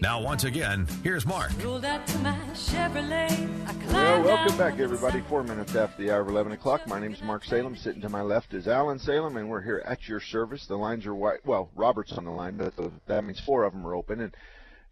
Now, once again, here's Mark. Rolled out to my Chevrolet. I climbed Well, welcome back, everybody. Four minutes after the hour of 11 o'clock. My name is Mark Salem. Sitting to my left is Alan Salem, and we're here at your service. The lines are wide. Well, Robert's on the line, but that means four of them are open. And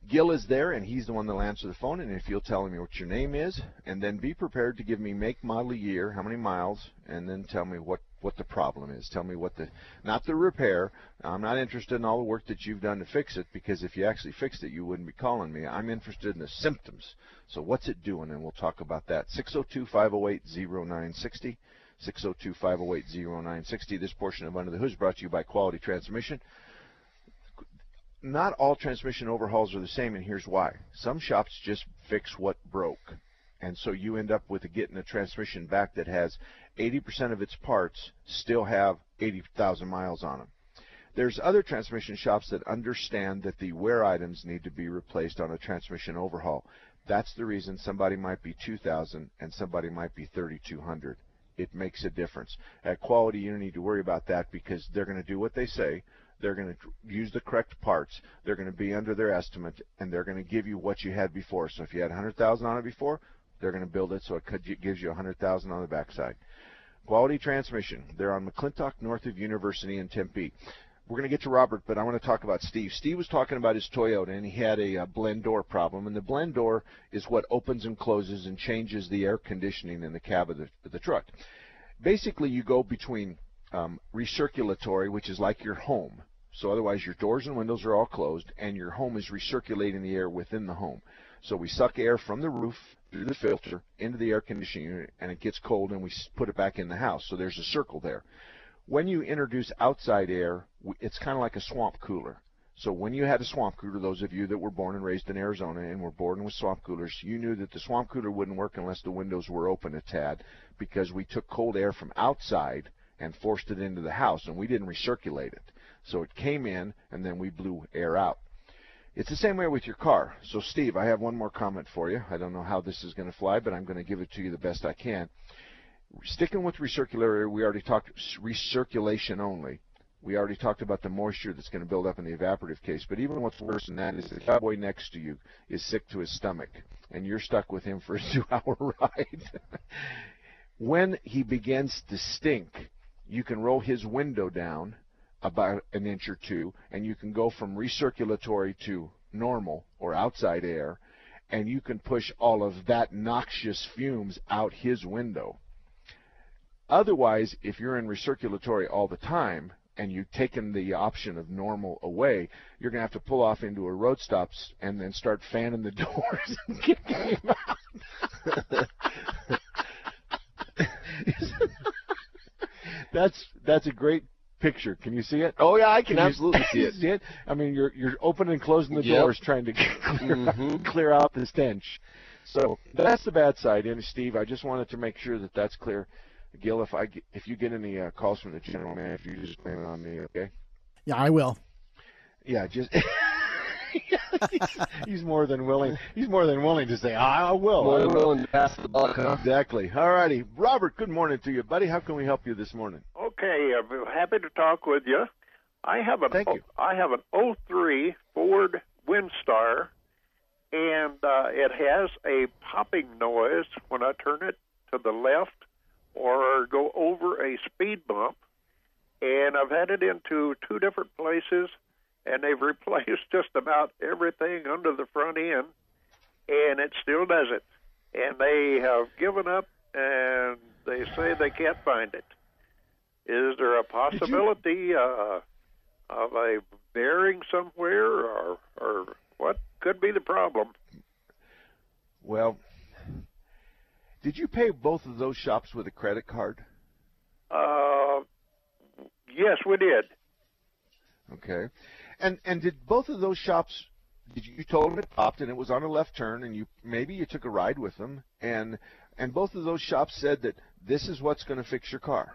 Gil is there, and he's the one that'll answer the phone. And if you'll tell me what your name is, and then be prepared to give me make, model, year, how many miles, and then tell me what what the problem is. Tell me what the not the repair. I'm not interested in all the work that you've done to fix it because if you actually fixed it, you wouldn't be calling me. I'm interested in the symptoms. So what's it doing? And we'll talk about that. 602-508-0960. 602-508-0960. This portion of Under the Hood is brought to you by Quality Transmission not all transmission overhauls are the same, and here's why. Some shops just fix what broke, and so you end up with a, getting a transmission back that has 80% of its parts still have 80,000 miles on them. There's other transmission shops that understand that the wear items need to be replaced on a transmission overhaul. That's the reason somebody might be 2,000 and somebody might be 3,200. It makes a difference. At quality, you don't need to worry about that because they're going to do what they say. They're going to use the correct parts. They're going to be under their estimate, and they're going to give you what you had before. So if you had 100,000 on it before, they're going to build it so it gives you 100,000 on the backside. Quality Transmission. They're on McClintock, north of University in Tempe. We're going to get to Robert, but I want to talk about Steve. Steve was talking about his Toyota, and he had a, uh blend door problem. And the blend door is what opens and closes and changes the air conditioning in the cab of the, of the truck. Basically, you go between um, recirculatory, which is like your home. So otherwise, your doors and windows are all closed, and your home is recirculating the air within the home. So we suck air from the roof through the filter into the air conditioning unit, and it gets cold, and we put it back in the house. So there's a circle there. When you introduce outside air, it's kind of like a swamp cooler. So when you had a swamp cooler, those of you that were born and raised in Arizona and were born with swamp coolers, you knew that the swamp cooler wouldn't work unless the windows were open a tad, because we took cold air from outside and forced it into the house, and we didn't recirculate it. So it came in, and then we blew air out. It's the same way with your car. So, Steve, I have one more comment for you. I don't know how this is going to fly, but I'm going to give it to you the best I can. Sticking with recirculatory, we already talked recirculation only. We already talked about the moisture that's going to build up in the evaporative case. But even what's worse than that is the cowboy next to you is sick to his stomach, and you're stuck with him for a two-hour ride. when he begins to stink, you can roll his window down about an inch or two, and you can go from recirculatory to normal or outside air, and you can push all of that noxious fumes out his window. Otherwise, if you're in recirculatory all the time and you've taken the option of normal away, you're going to have to pull off into a road stop and then start fanning the doors and kicking him out. that's that's a great picture. Can you see it? Oh yeah, I can you- absolutely see it. see it? I mean, you're you're opening and closing the Yep. doors, trying to clear, Mhm. clear out the stench. So that's the bad side. And Steve, I just wanted to make sure that that's clear. Gil, if I get- if you get any uh, calls from the general manager, you just blame it on me, okay? Yeah, I will. Yeah, just. he's, he's more than willing. He's more than willing to say, "I, I will." More I than will." willing to pass the buck, huh? Exactly. All righty, Robert. Good morning to you, buddy. How can we help you this morning? Okay, I'm happy to talk with you. I have an Thank you. I have an 03 Ford Windstar, and uh, it has a popping noise when I turn it to the left or go over a speed bump. And I've had it into two different places, and they've replaced just about everything under the front end, and it still does it. And they have given up and they say they can't find it. Is there a possibility uh, of a bearing somewhere, or or what could be the problem? Well, did you pay both of those shops with a credit card? Uh, yes, we did. Okay. And and did both of those shops did you, you told them it popped and it was on a left turn and you maybe you took a ride with them and and both of those shops said that this is what's going to fix your car.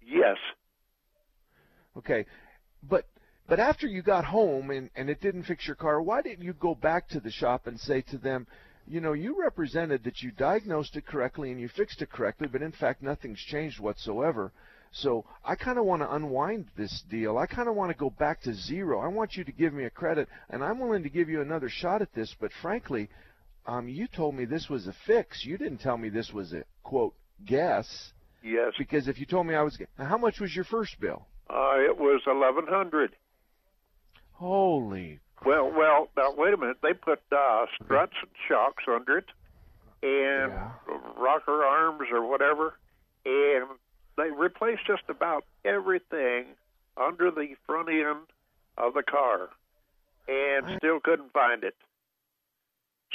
Yes. Okay. But but after you got home and and it didn't fix your car, why didn't you go back to the shop and say to them, you know, you represented that you diagnosed it correctly and you fixed it correctly, but in fact nothing's changed whatsoever. So I kind of want to unwind this deal. I kind of want to go back to zero. I want you to give me a credit, and I'm willing to give you another shot at this. But frankly, um, you told me this was a fix. You didn't tell me this was a quote guess. Yes. Because if you told me I was, how much was your first bill? Uh, it was eleven hundred. Holy. Well, well. Now wait a minute. They put uh, struts and shocks under it, and Yeah. rocker arms or whatever, and they replaced just about everything under the front end of the car, and still couldn't find it.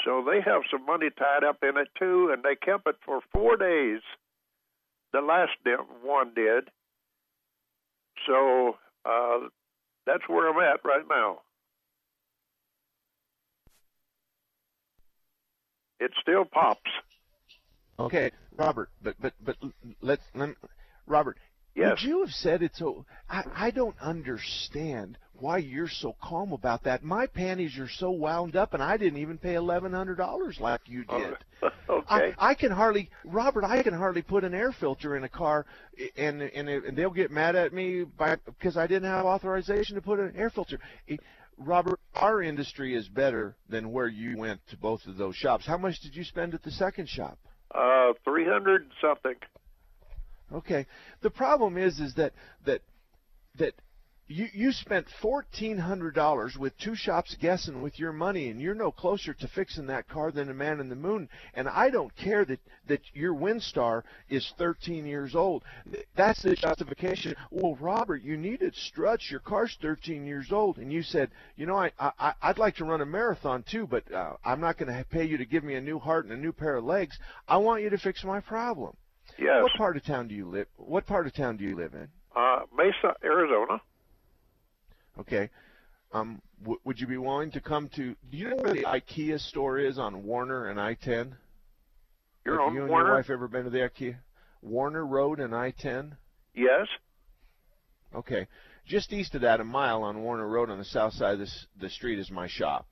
So they have some money tied up in it too, and they kept it for four days. The last one did. So uh, that's where I'm at right now. It still pops. Okay, Robert, but but but let's let Robert. Yes. Would you have said it so? I, I don't understand why you're so calm about that. My panties are so wound up, and I didn't even pay eleven hundred dollars like you did. okay. I, I can hardly, Robert. I can hardly put an air filter in a car, and and, and they'll get mad at me by because I didn't have authorization to put an air filter. Robert, our industry is better than where you went to both of those shops. How much did you spend at the second shop? Uh, three hundred something. Okay. The problem is, is that that that you you spent fourteen hundred dollars with two shops guessing with your money, and you're no closer to fixing that car than a man in the moon. And I don't care that that your Windstar is thirteen years old. That's the justification. Well, Robert, you needed struts. Your car's thirteen years old, and you said, you know, I, I I'd like to run a marathon too, but uh, I'm not going to pay you to give me a new heart and a new pair of legs. I want you to fix my problem. Yes. What part of town do you live? What part of town do you live in? Uh, Mesa, Arizona. Okay. Um, w- would you be willing to come to? Do you know where the IKEA store is on Warner and I-10? You're Have on you and Warner. your wife ever been to the IKEA? Warner Road and I-10. Yes. Okay. Just east of that, a mile on Warner Road on the south side of this, the street is my shop.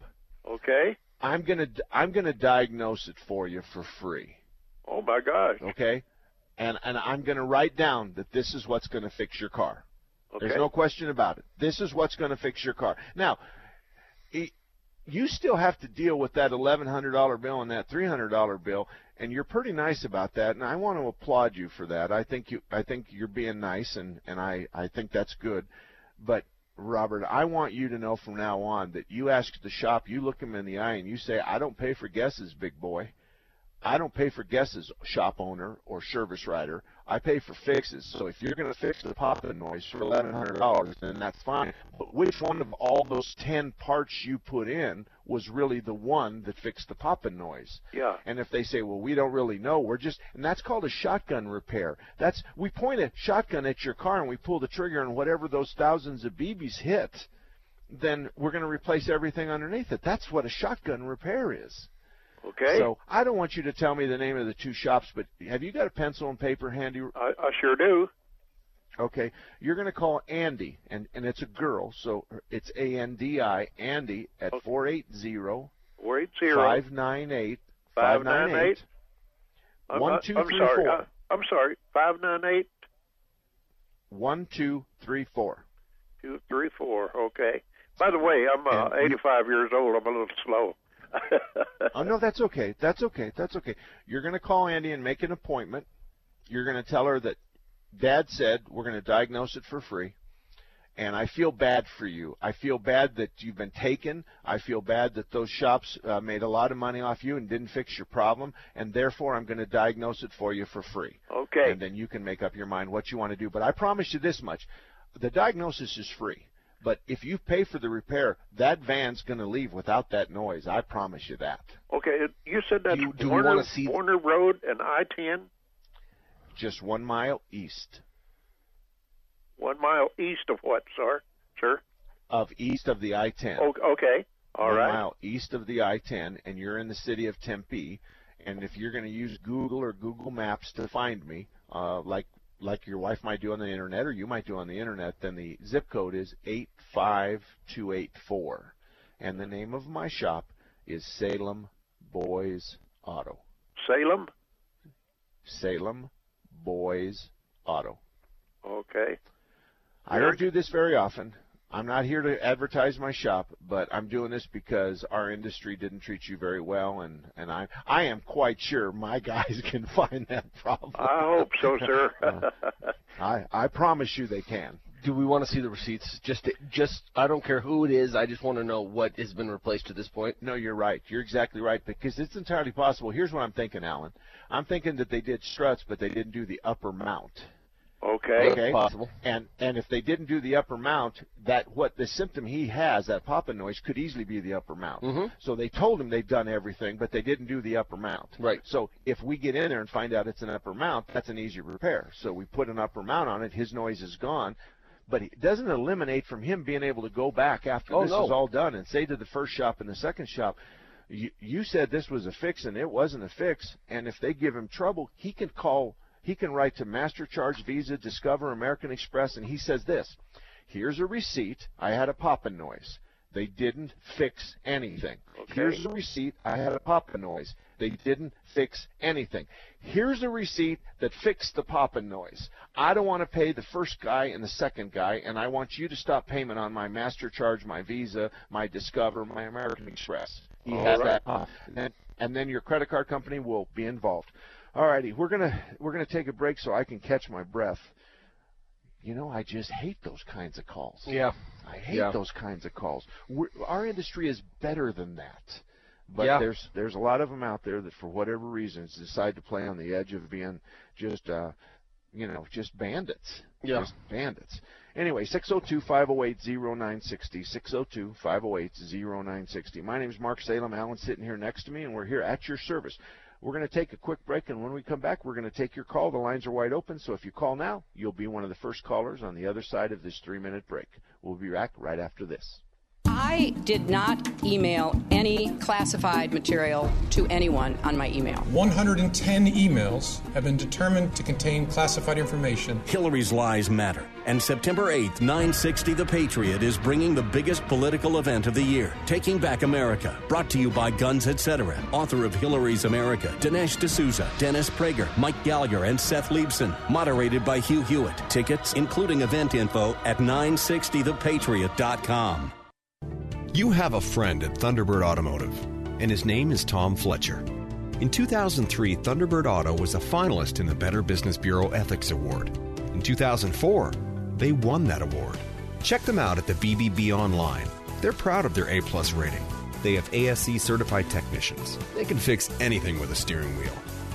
Okay. I'm gonna I'm gonna diagnose it for you for free. Oh my gosh. Okay. And and I'm gonna write down that this is what's gonna fix your car. Okay. There's no question about it. This is what's going to fix your car. Now, you still have to deal with that $1,100 bill and that $300 bill, and you're pretty nice about that, and I want to applaud you for that. I think you, I think you're being nice, and and I I think that's good. But Robert, I want you to know from now on that you ask the shop, you look them in the eye, and you say, "I don't pay for guesses, big boy." I don't pay for guesses, shop owner or service writer. I pay for fixes. So if you're going to fix the popping noise for eleven hundred dollars, then that's fine. But which one of all those ten parts you put in was really the one that fixed the popping noise? Yeah. And if they say, well, we don't really know, we're just, and that's called a shotgun repair. That's we point a shotgun at your car and we pull the trigger, and whatever those thousands of BBs hit, then we're going to replace everything underneath it. That's what a shotgun repair is. Okay. So I don't want you to tell me the name of the two shops, but have you got a pencil and paper handy? I, I sure do. Okay, you're going to call Andy, and and it's a girl, so it's A N D I, Andy at Okay. four eight zero Four eight zero five nine eight five five nine nine eight. eight I'm, one I- two I'm three sorry. four. I, I'm sorry. Five nine eight one two three four. two three four. Okay. By the way, I'm uh, And 85 years old. I'm a little slow. Oh no, that's okay. That's okay. That's okay. You're going to call Andy and make an appointment. You're going to tell her that Dad said we're going to diagnose it for free, and I feel bad for you. I feel bad that you've been taken. I feel bad that those shops uh, made a lot of money off you and didn't fix your problem, and therefore I'm going to diagnose it for you for free. Okay. And then you can make up your mind what you want to do. But I promise you this much: the diagnosis is free. But if you pay for the repair, that van's going to leave without that noise. I promise you that. Okay, you said that Do you- do you Warner, see- Warner Road and I-10, Just one mile east one mile east of what, sir? Sir? of east of the I-10. O- okay, all one right. mile east of the I-10, and you're in the city of Tempe. And if you're going to use Google or Google Maps to find me, uh, like like your wife might do on the internet or you might do on the internet, then the zip code is 85284, and the name of my shop is Salem Boys Auto. Salem? Salem Boys Auto. Okay. I don't do this very often. I'm not here to advertise my shop, but I'm doing this because our industry didn't treat you very well, and and I I am quite sure my guys can find that problem. I hope so, sir. I I promise you they can. Do we want to see the receipts? Just, just I don't care who it is. I just want to know what has been replaced to this point. No, you're right. You're exactly right because it's entirely possible. Here's what I'm thinking, Alan. I'm thinking that they did struts, but they didn't do the upper mount. Okay. Okay. possible. And and if they didn't do the upper mount, that what the symptom he has, that popping noise, could easily be the upper mount. Mhm. So they told him they've done everything, but they didn't do the upper mount. Right. So if we get in there and find out it's an upper mount, that's an easy repair. So we put an upper mount on it. His noise is gone. But it doesn't eliminate from him being able to go back after Oh, this no. is all done and say to the first shop and the second shop, you, you said this was a fix and it wasn't a fix. And if they give him trouble, he can call, he can write to MasterCharge, Visa, Discover, American Express, and he says this: Here's a receipt. I had a popping noise. They didn't fix anything. Here's a receipt. I had a popping noise. They didn't fix anything. Here's a receipt that fixed the popping noise. I don't want to pay the first guy and the second guy, and I want you to stop payment on my MasterCharge, my Visa, my Discover, my American Express. He All has right. that, and then, and then your credit card company will be involved. Alrighty, we're gonna we're gonna take a break so I can catch my breath. You know, I just hate those kinds of calls. Yeah. I hate Yeah. those kinds of calls. We're, our industry is better than that. But Yeah. there's there's a lot of them out there that for whatever reasons decide to play on the edge of being just uh you know, just bandits. Yeah. Just bandits. Anyway, 602-508-0960, 602-508-0960. My name is Mark Salem. Alan's sitting here next to me, and we're here at your service. We're going to take a quick break, and when we come back, we're going to take your call. The lines are wide open, so if you call now, you'll be one of the first callers on the other side of this three-minute break. We'll be back right after this. I did not email any classified material to anyone on my email. 110 emails have been determined to contain classified information. Hillary's lies matter. And September 8th, 960 The Patriot is bringing the biggest political event of the year, Taking Back America. Brought to you by Guns Etc., author of Hillary's America, Dinesh D'Souza, Dennis Prager, Mike Gallagher, and Seth Leibsohn. Moderated by Hugh Hewitt. Tickets, including event info, at 960thepatriot.com. You have a friend at Thunderbird Automotive, and his name is Tom Fletcher. In 2003, Thunderbird Auto was a finalist in the Better Business Bureau Ethics Award. In 2004, they won that award. Check them out at the BBB online. They're proud of their A plus rating. They have ASE certified technicians. They can fix anything with a steering wheel.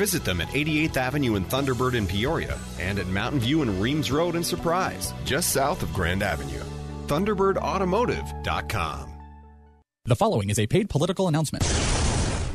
Visit them at 88th Avenue in Thunderbird in Peoria and at Mountain View and Reems Road in Surprise, just south of Grand Avenue. ThunderbirdAutomotive.com. The following is a paid political announcement.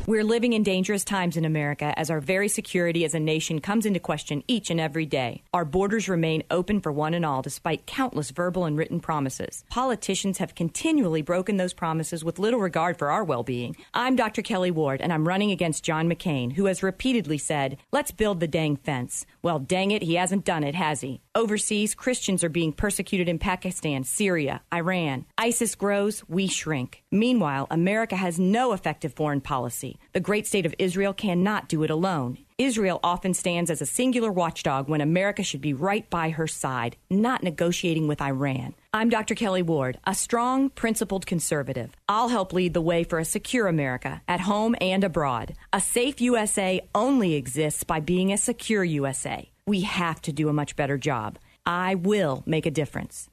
We're living in dangerous times in America as our very security as a nation comes into question each and every day. Our borders remain open for one and all despite countless verbal and written promises. Politicians have continually broken those promises with little regard for our well being. I'm Dr. Kelly Ward, and I'm running against John McCain, who has repeatedly said, Let's build the dang fence. Well, dang it, he hasn't done it, has he? Overseas, Christians are being persecuted in Pakistan, Syria, Iran. ISIS grows, we shrink. Meanwhile, America has no effective foreign policy. The great state of Israel cannot do it alone. Israel often stands as a singular watchdog when America should be right by her side, not negotiating with Iran. I'm Dr. Kelly Ward, a strong, principled conservative. I'll help lead the way for a secure America, at home and abroad. A safe USA only exists by being a secure USA. We have to do a much better job. I will make a difference.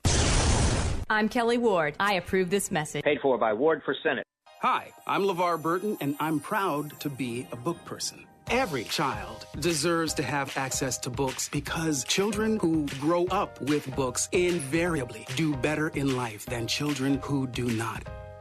I'm Kelly Ward. I approve this message. Paid for by Ward for Senate. Hi, I'm LeVar Burton, and I'm proud to be a book person. Every child deserves to have access to books because children who grow up with books invariably do better in life than children who do not.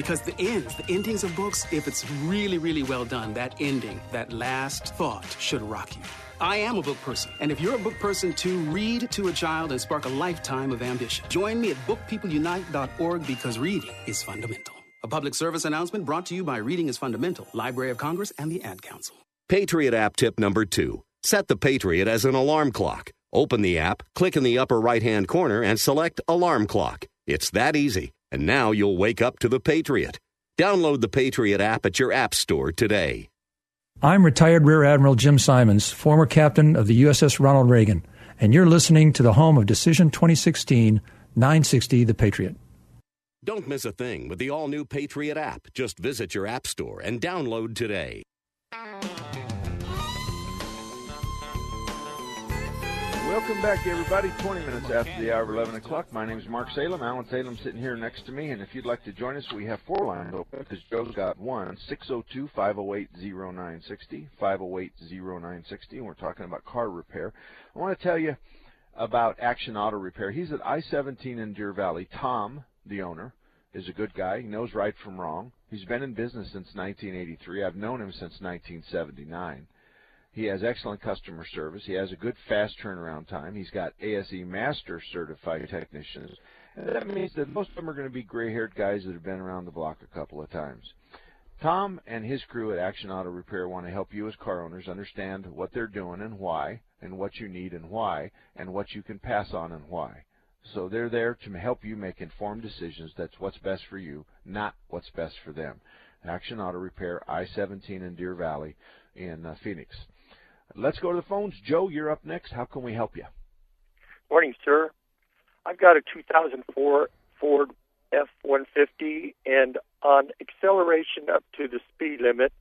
Because the ends, the endings of books, if it's really, really well done, that ending, that last thought should rock you. I am a book person, and if you're a book person too, read to a child and spark a lifetime of ambition. Join me at bookpeopleunite.org because reading is fundamental. A public service announcement brought to you by Reading is Fundamental, Library of Congress, and the Ad Council. Patriot app tip number two set the Patriot as an alarm clock. Open the app, click in the upper right hand corner, and select Alarm Clock. It's that easy. And now you'll wake up to the Patriot. Download the Patriot app at your App Store today. I'm retired Rear Admiral Jim Symonds, former captain of the USS Ronald Reagan, and you're listening to the home of Decision 2016 960 The Patriot. Don't miss a thing with the all new Patriot app. Just visit your App Store and download today. Welcome back, everybody. 20 minutes after the hour of 11 o'clock. My name is Mark Salem. Alan Salem sitting here next to me. And if you'd like to join us, we have four lines open because Joe's got one 602 508 0960. 508 0960. And we're talking about car repair. I want to tell you about Action Auto Repair. He's at I 17 in Deer Valley. Tom, the owner, is a good guy. He knows right from wrong. He's been in business since 1983. I've known him since 1979. He has excellent customer service. He has a good fast turnaround time. He's got ASE Master certified technicians. And that means that most of them are going to be gray-haired guys that have been around the block a couple of times. Tom and his crew at Action Auto Repair want to help you as car owners understand what they're doing and why, and what you need and why, and what you can pass on and why. So they're there to help you make informed decisions. That's what's best for you, not what's best for them. Action Auto Repair, I-17 in Deer Valley in uh, Phoenix. Let's go to the phones. Joe, you're up next. How can we help you? Morning, sir. I've got a 2004 Ford F-150, and on acceleration up to the speed limit,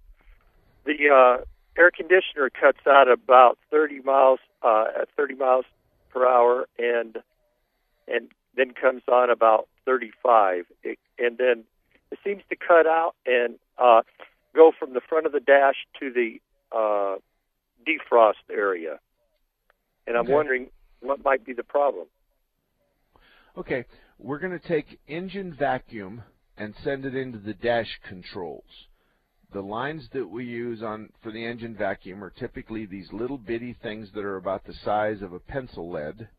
the uh, air conditioner cuts out about 30 miles uh, at 30 miles per hour, and and then comes on about 35, it, and then it seems to cut out and uh, go from the front of the dash to the uh, defrost area. And I'm Okay. wondering what might be the problem. Okay, we're going to take engine vacuum and send it into the dash controls. The lines that we use on for the engine vacuum are typically these little bitty things that are about the size of a pencil lead,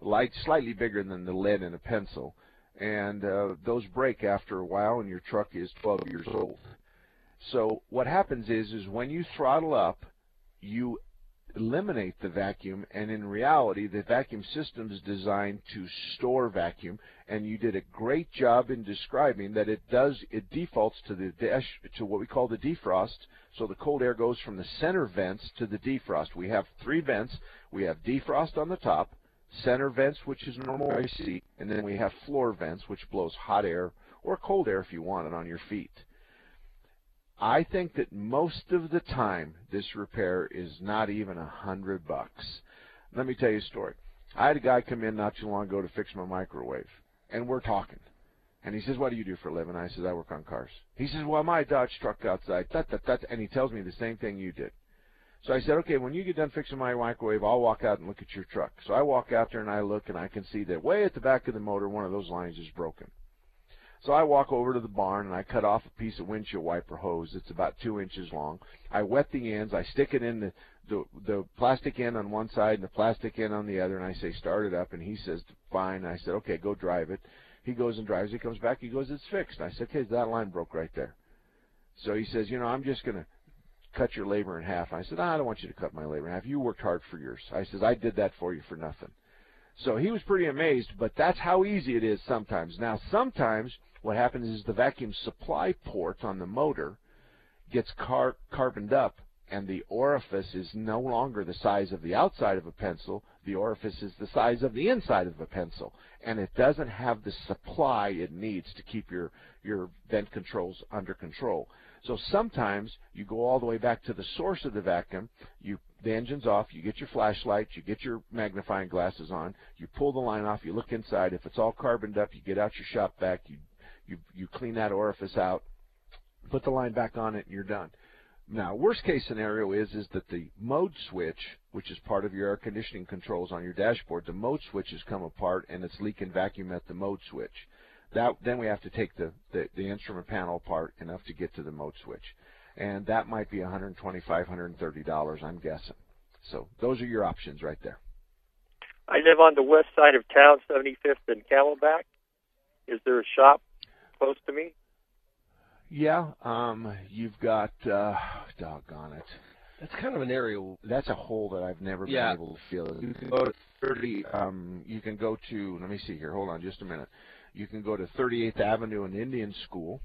light slightly bigger than the lead in a pencil, and uh, those break after a while, and your truck is 12 years old. So what happens is, is when you throttle up, you eliminate the vacuum, and in reality, the vacuum system is designed to store vacuum. And you did a great job in describing that it does it defaults to the dash to what we call the defrost. So the cold air goes from the center vents to the defrost. We have three vents. We have defrost on the top, center vents, which is normal AC, and then we have floor vents, which blows hot air or cold air if you want it on your feet. I think that most of the time this repair is not even a hundred bucks. Let me tell you a story. I had a guy come in not too long ago to fix my microwave, and we're talking. And he says, "What do you do for a living?" I says, "I work on cars." He says, "Well, my Dodge truck outside, that, that, that," and he tells me the same thing you did. So I said, okay, when you get done fixing my microwave, I'll walk out and look at your truck. So I walk out there and I look and I can see that way at the back of the motor, one of those lines is broken. So I walk over to the barn and I cut off a piece of windshield wiper hose. It's about two inches long. I wet the ends. I stick it in the, the the plastic end on one side and the plastic end on the other, and I say start it up. And he says fine. And I said okay, go drive it. He goes and drives. He comes back. He goes it's fixed. And I said okay, that line broke right there. So he says you know I'm just gonna cut your labor in half. I said, I don't want you to cut my labor in half. You worked hard for yours. I says, I did that for you for nothing. So he was pretty amazed, but that's how easy it is sometimes. Now, sometimes what happens is the vacuum supply port on the motor gets car- carboned up, and the orifice is no longer the size of the outside of a pencil. The orifice is the size of the inside of a pencil, and it doesn't have the supply it needs to keep your your vent controls under control. So sometimes you go all the way back to the source of the vacuum. You the engine's off. You get your flashlight. You get your magnifying glasses on. You pull the line off. You look inside. If it's all carboned up, you get out your shop vac. You you you clean that orifice out. Put the line back on it, and you're done. Now, worst case scenario is is that the mode switch, which is part of your air conditioning controls on your dashboard, the mode switch has come apart and it's leaking vacuum at the mode switch. That then we have to take the, the, the instrument panel apart enough to get to the mode switch, and that might be 125 $130, I'm guessing. So those are your options right there. I live on the west side of town, 75th and Camelback. Is there a shop close to me? Yeah, um, you've got uh, doggone it. That's kind of an area. That's a hole that I've never Yeah. been able to feel. You can go to 30. Um, you can go to. Let me see here. Hold on, just a minute. You can go to 38th Avenue and Indian School,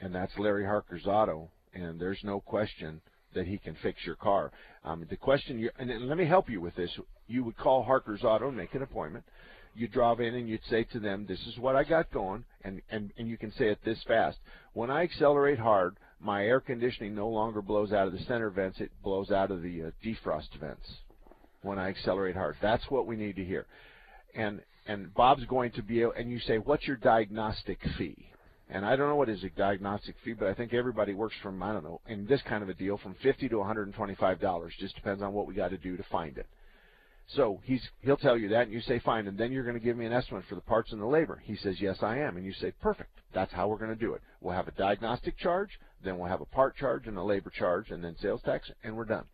and that's Larry Harker's Auto, and there's no question that he can fix your car. Um, the question, you and let me help you with this. You would call Harker's Auto and make an appointment. You'd drive in and you'd say to them, "This is what I got going," and and and you can say it this fast. When I accelerate hard, my air conditioning no longer blows out of the center vents; it blows out of the uh, defrost vents. When I accelerate hard, that's what we need to hear. And and Bob's going to be able, and you say, "What's your diagnostic fee?" And I don't know what is a diagnostic fee, but I think everybody works from I don't know in this kind of a deal from fifty to one hundred and twenty-five dollars. Just depends on what we got to do to find it. So he's he'll tell you that, and you say fine, and then you're going to give me an estimate for the parts and the labor. He says yes, I am, and you say perfect. That's how we're going to do it. We'll have a diagnostic charge, then we'll have a part charge and a labor charge, and then sales tax, and we're done.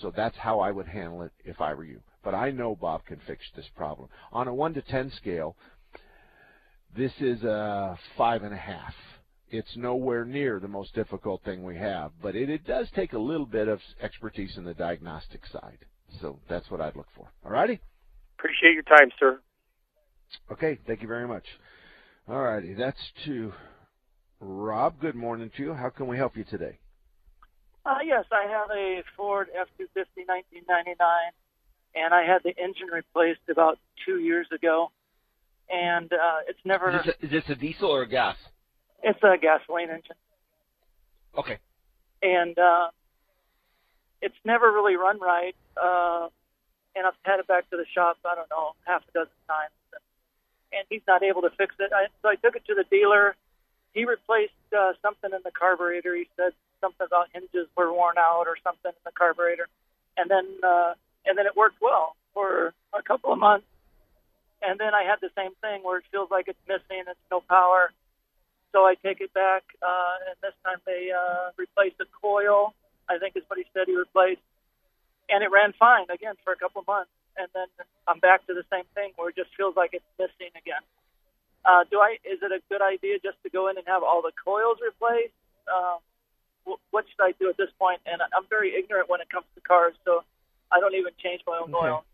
So that's how I would handle it if I were you. But I know Bob can fix this problem. On a one to ten scale, this is a five and a half. It's nowhere near the most difficult thing we have, but it, it does take a little bit of expertise in the diagnostic side. So that's what I'd look for. All righty? Appreciate your time, sir. Okay, thank you very much. All righty, that's to Rob. Good morning to you. How can we help you today? Uh, yes, I have a Ford F-250 1999, and I had the engine replaced about two years ago, and uh, it's never. Is this, a, is this a diesel or a gas? It's a gasoline engine, Okay. and uh, it's never really run right. Uh, and I've had it back to the shop. I don't know half a dozen times, and he's not able to fix it. I, so I took it to the dealer. He replaced uh, something in the carburetor. He said something about hinges were worn out or something in the carburetor, and then uh, and then it worked well for a couple of months. And then I had the same thing where it feels like it's missing, it's no power. So I take it back, uh, and this time they uh, replaced the coil. I think is what he said he replaced, and it ran fine again for a couple of months. And then I'm back to the same thing where it just feels like it's missing again. Uh, do I? Is it a good idea just to go in and have all the coils replaced? Uh, what should I do at this point? And I'm very ignorant when it comes to cars, so I don't even change my own oil.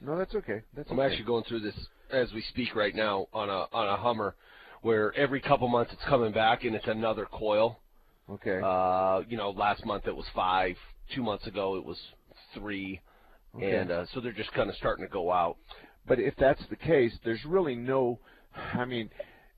No, that's okay. That's I'm okay. actually going through this as we speak right now on a on a Hummer, where every couple months it's coming back and it's another coil. Okay. Uh, you know, last month it was five. Two months ago it was three, Okay. and uh, so they're just kind of starting to go out. But if that's the case, there's really no. I mean,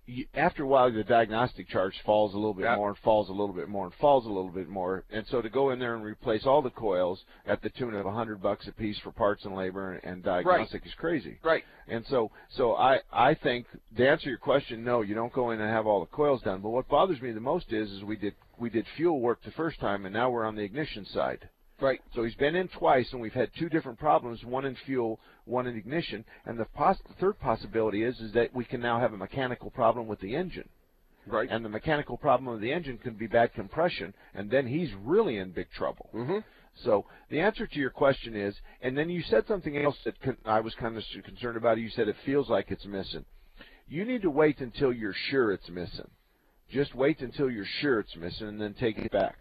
you, after a while, the diagnostic charge falls a little bit Yeah. more and falls a little bit more and falls a little bit more. And so to go in there and replace all the coils at the tune of a hundred bucks a piece for parts and labor and, and diagnostic is crazy. Right. And so, so I, I think to answer your question, no, you don't go in and have all the coils done. But what bothers me the most is, is we did, we did fuel work the first time, and now we're on the ignition side. Right. So he's been in twice, and we've had two different problems: one in fuel, one in ignition. And the, poss- the third possibility is is that we can now have a mechanical problem with the engine. Right. And the mechanical problem of the engine could be bad compression, and then he's really in big trouble. Mm-hmm. So the answer to your question is, and then you said something else that con- I was kind of concerned about. You said it feels like it's missing. You need to wait until you're sure it's missing. Just wait until you're sure it's missing, and then take it back.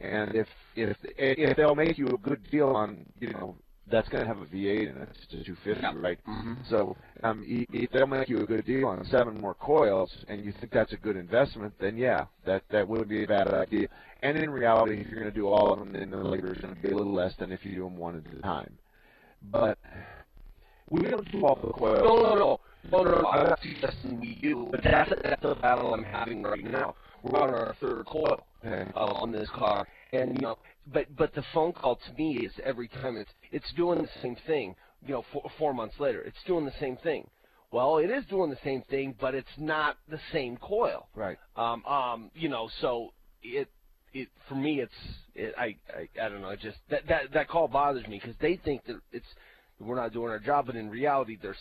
And if if if they'll make you a good deal on, you know, that's going to have a V8 in it. It's a 250, right? Mm-hmm. So um, if they'll make you a good deal on seven more coils, and you think that's a good investment, then yeah, that that would be a bad idea. And in reality, if you're going to do all of them, then the labor is going to be a little less than if you do them one at a time. But we don't do all the coils. No, no, no. No, no, no. I'm not suggesting we do, but that's that's the battle I'm having right now. We're on our third coil Okay. uh, on this car, and you know, but but the phone call to me is every time it's it's doing the same thing. You know, four, four months later, it's doing the same thing. Well, it is doing the same thing, but it's not the same coil. Right. Um, um, you know, so it it for me it's it, I, I I don't know. It just that that that call bothers me because they think that it's we're not doing our job, but in reality, there's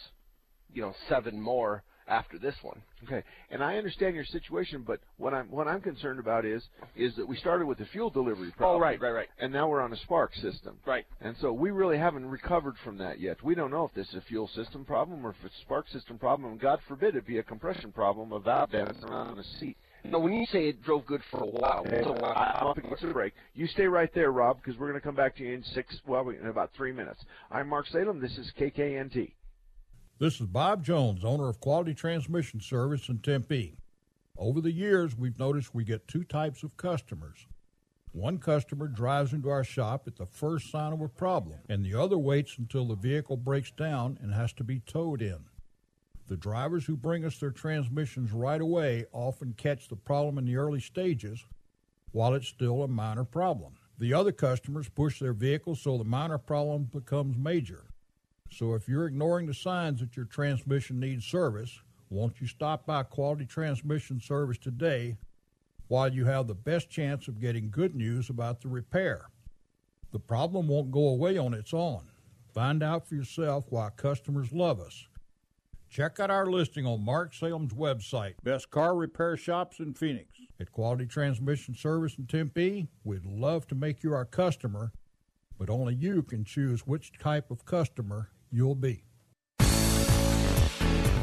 you know seven more after this one. Okay, and I understand your situation, but what I'm what I'm concerned about is is that we started with the fuel delivery problem. Oh, right, right, right. And now we're on a spark system. Right. And so we really haven't recovered from that yet. We don't know if this is a fuel system problem or if it's a spark system problem, and God forbid it be a compression problem of valve dancing around a seat. No, when you say it drove good for a while, Okay, so I- I'm up against the break. You stay right there, Rob, because we're going to come back to you in six, well, in about three minutes. I'm Mark Salem. This is KKNT. This is Bob Jones, owner of Quality Transmission Service in Tempe. Over the years, we've noticed we get two types of customers. One customer drives into our shop at the first sign of a problem, and the other waits until the vehicle breaks down and has to be towed in. The drivers who bring us their transmissions right away often catch the problem in the early stages while it's still a minor problem. The other customers push their vehicles so the minor problem becomes major. So if you're ignoring the signs that your transmission needs service, won't you stop by Quality Transmission Service today while you have the best chance of getting good news about the repair? The problem won't go away on its own. Find out for yourself why customers love us. Check out our listing on Mark Salem's website, Best Car Repair Shops in Phoenix. At Quality Transmission Service in Tempe, we'd love to make you our customer, but only you can choose which type of customer you'll be.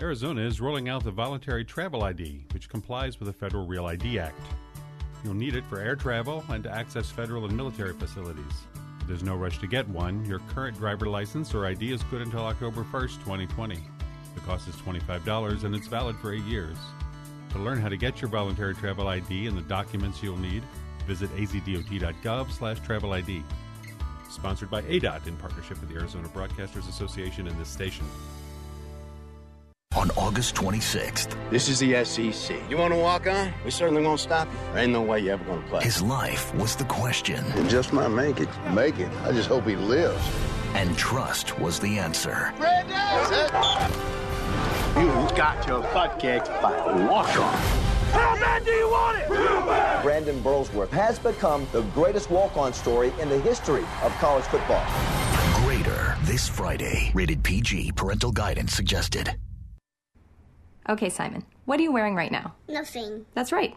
Arizona is rolling out the voluntary travel ID, which complies with the Federal Real ID Act. You'll need it for air travel and to access federal and military facilities. There's no rush to get one. Your current driver license or ID is good until October 1st, 2020. The cost is $25 and it's valid for eight years. To learn how to get your voluntary travel ID and the documents you'll need, visit azdot.gov slash travel ID. Sponsored by ADOT in partnership with the Arizona Broadcasters Association and this station. On August 26th, This is the SEC. You want to walk on? We certainly won't stop you. There ain't no way you ever going to play. his life was the question. It just might make it. Make it. I just hope he lives. And trust was the answer. You've got your butt kicked by a walk-on. How bad do you want it? Brandon Burlsworth has become the greatest walk-on story in the history of college football. Greater this Friday. Rated PG. Parental guidance suggested. Okay, Simon, what are you wearing right now? Nothing. That's right.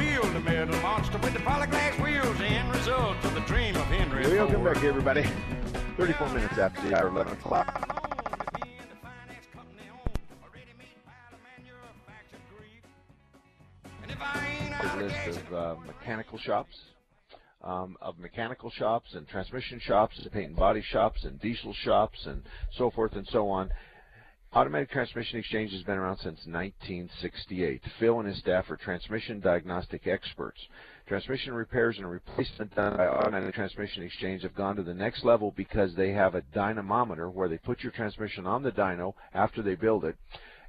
metal Welcome back, everybody. 34 minutes after the hour, 11 o'clock. A list of uh, mechanical shops, um, of mechanical shops and transmission shops, and paint and body shops, and diesel shops, and so forth and so on. Automatic Transmission Exchange has been around since 1968. Phil and his staff are transmission diagnostic experts. Transmission repairs and replacement done by Automatic Transmission Exchange have gone to the next level because they have a dynamometer where they put your transmission on the dyno after they build it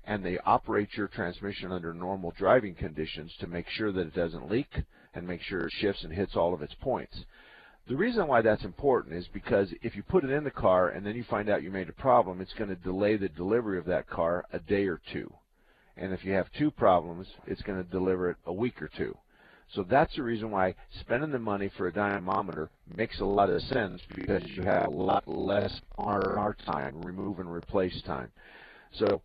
and they operate your transmission under normal driving conditions to make sure that it doesn't leak and make sure it shifts and hits all of its points. The reason why that's important is because if you put it in the car and then you find out you made a problem, it's going to delay the delivery of that car a day or two. And if you have two problems, it's going to deliver it a week or two. So that's the reason why spending the money for a dynamometer makes a lot of sense because you have a lot less R&R time, remove and replace time. So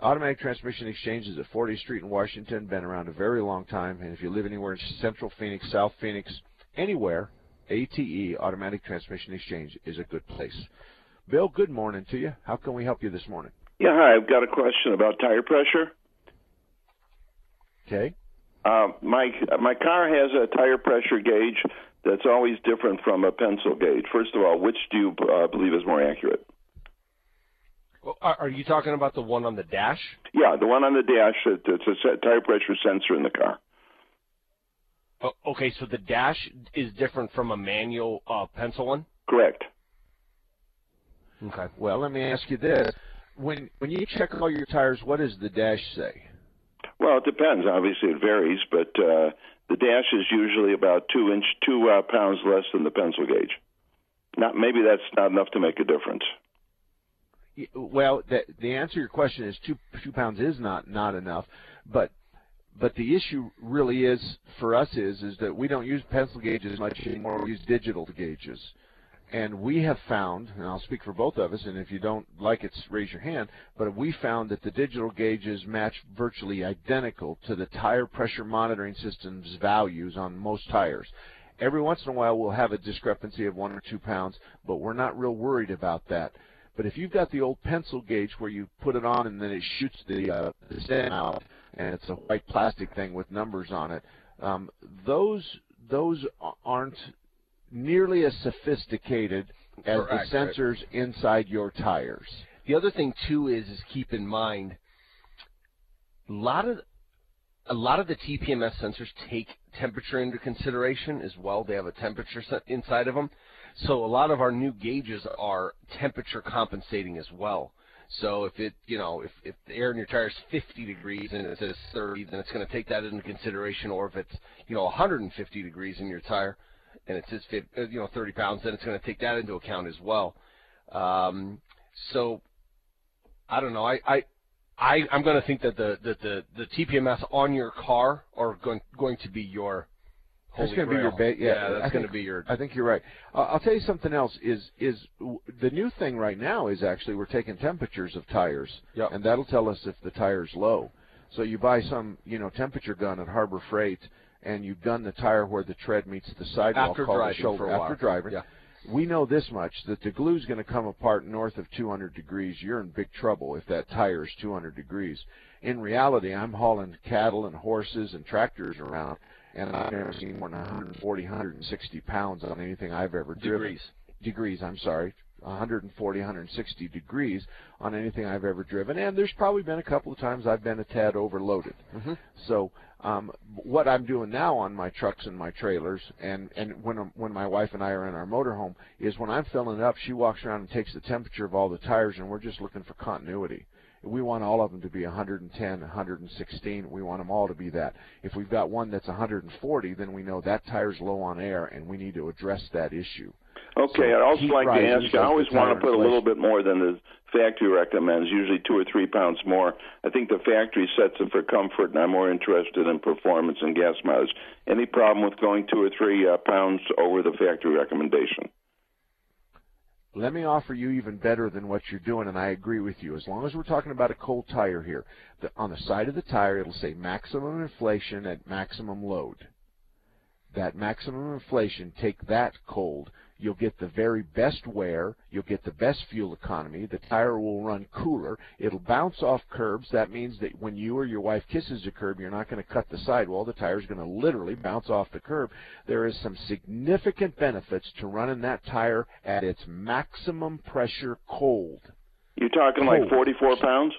Automatic Transmission Exchange is at 40th Street in Washington, been around a very long time, and if you live anywhere in Central Phoenix, South Phoenix, anywhere, ATE, Automatic Transmission Exchange, is a good place. Bill, good morning to you. How can we help you this morning? Yeah, hi. I've got a question about tire pressure. Okay. Uh, my my car has a tire pressure gauge that's always different from a pencil gauge. First of all, which do you uh, believe is more accurate? Well, Are, are you talking about the one on the dash? Yeah, the one on the dash. it- It's a set tire pressure sensor in the car. Oh, okay, so the dash is different from a manual uh, pencil one. Correct. Okay. Well, let me ask you this: when when you check all your tires, what does the dash say? Well, it depends. Obviously, it varies, but uh, the dash is usually about two inch, two uh, pounds less than the pencil gauge. Not maybe that's not enough to make a difference. Well, the, the answer to your question is two two pounds is not not enough, but but the issue really is for us is is that we don't use pencil gauges much anymore. We use digital gauges, and we have found, and I'll speak for both of us, and if you don't like it, raise your hand. But we found that the digital gauges match virtually identical to the tire pressure monitoring system's values on most tires. Every once in a while, we'll have a discrepancy of one or two pounds, but we're not real worried about that. But if you've got the old pencil gauge where you put it on and then it shoots the, uh, the stem out, and it's a white plastic thing with numbers on it, um, those those aren't nearly as sophisticated as Or the accurate. sensors inside your tires. The other thing too is is keep in mind a lot of a lot of the TPMS sensors take temperature into consideration as well. They have a temperature set inside of them. So a lot of our new gauges are temperature compensating as well. So if it, you know, if, if the air in your tire is 50 degrees and it says 30, then it's going to take that into consideration. Or if it's, you know, 150 degrees in your tire and it says, uh, you know, 30 pounds, then it's going to take that into account as well. Um, so I don't know. I, I, I I'm going to think that the, that the the TPMS on your car are going going to be your That's going to be your ba- yeah. yeah, that's going to be your I think you're right. Uh, I'll tell you something else. Is is w- the new thing right now is actually we're taking temperatures of tires, Yep. and that'll tell us if the tire's low. So you buy some you know temperature gun at Harbor Freight, and you've done the tire where the tread meets the sidewall After called driving the shoulder for a while. after driving. Yeah. We know this much that the glue's going to come apart north of 200 degrees. You're in big trouble if that tire is 200 degrees. In reality, I'm hauling cattle and horses and tractors around, and I've never seen more than 140, 160 pounds on anything I've ever driven. Degrees. Degrees, I'm sorry. 140, 160 degrees on anything I've ever driven, and there's probably been a couple of times I've been a tad overloaded. Mm-hmm. So um, what I'm doing now on my trucks and my trailers, and and when when my wife and I are in our motorhome, is when I'm filling it up, she walks around and takes the temperature of all the tires, and we're just looking for continuity. We want all of them to be 110, 116. We want them all to be that. If we've got one that's 140, then we know that tire's low on air, and we need to address that issue. Okay, So I'd also like to ask I always want to put a little bit more than the factory recommends, usually two or three pounds more. I think the factory sets it for comfort, and I'm more interested in performance and gas mileage. Any problem with going two or three uh, pounds over the factory recommendation? Let me offer you even better than what you're doing, and I agree with you. As long as we're talking about a cold tire here, the, on the side of the tire, it'll say maximum inflation at maximum load. That maximum inflation, take that cold. You'll get the very best wear. You'll get the best fuel economy. The tire will run cooler. It'll bounce off curbs. That means that when you or your wife kisses a curb, you're not going to cut the sidewall. The tire's going to literally bounce off the curb. There is some significant benefits to running that tire at its maximum pressure cold. You're talking like 44 pounds?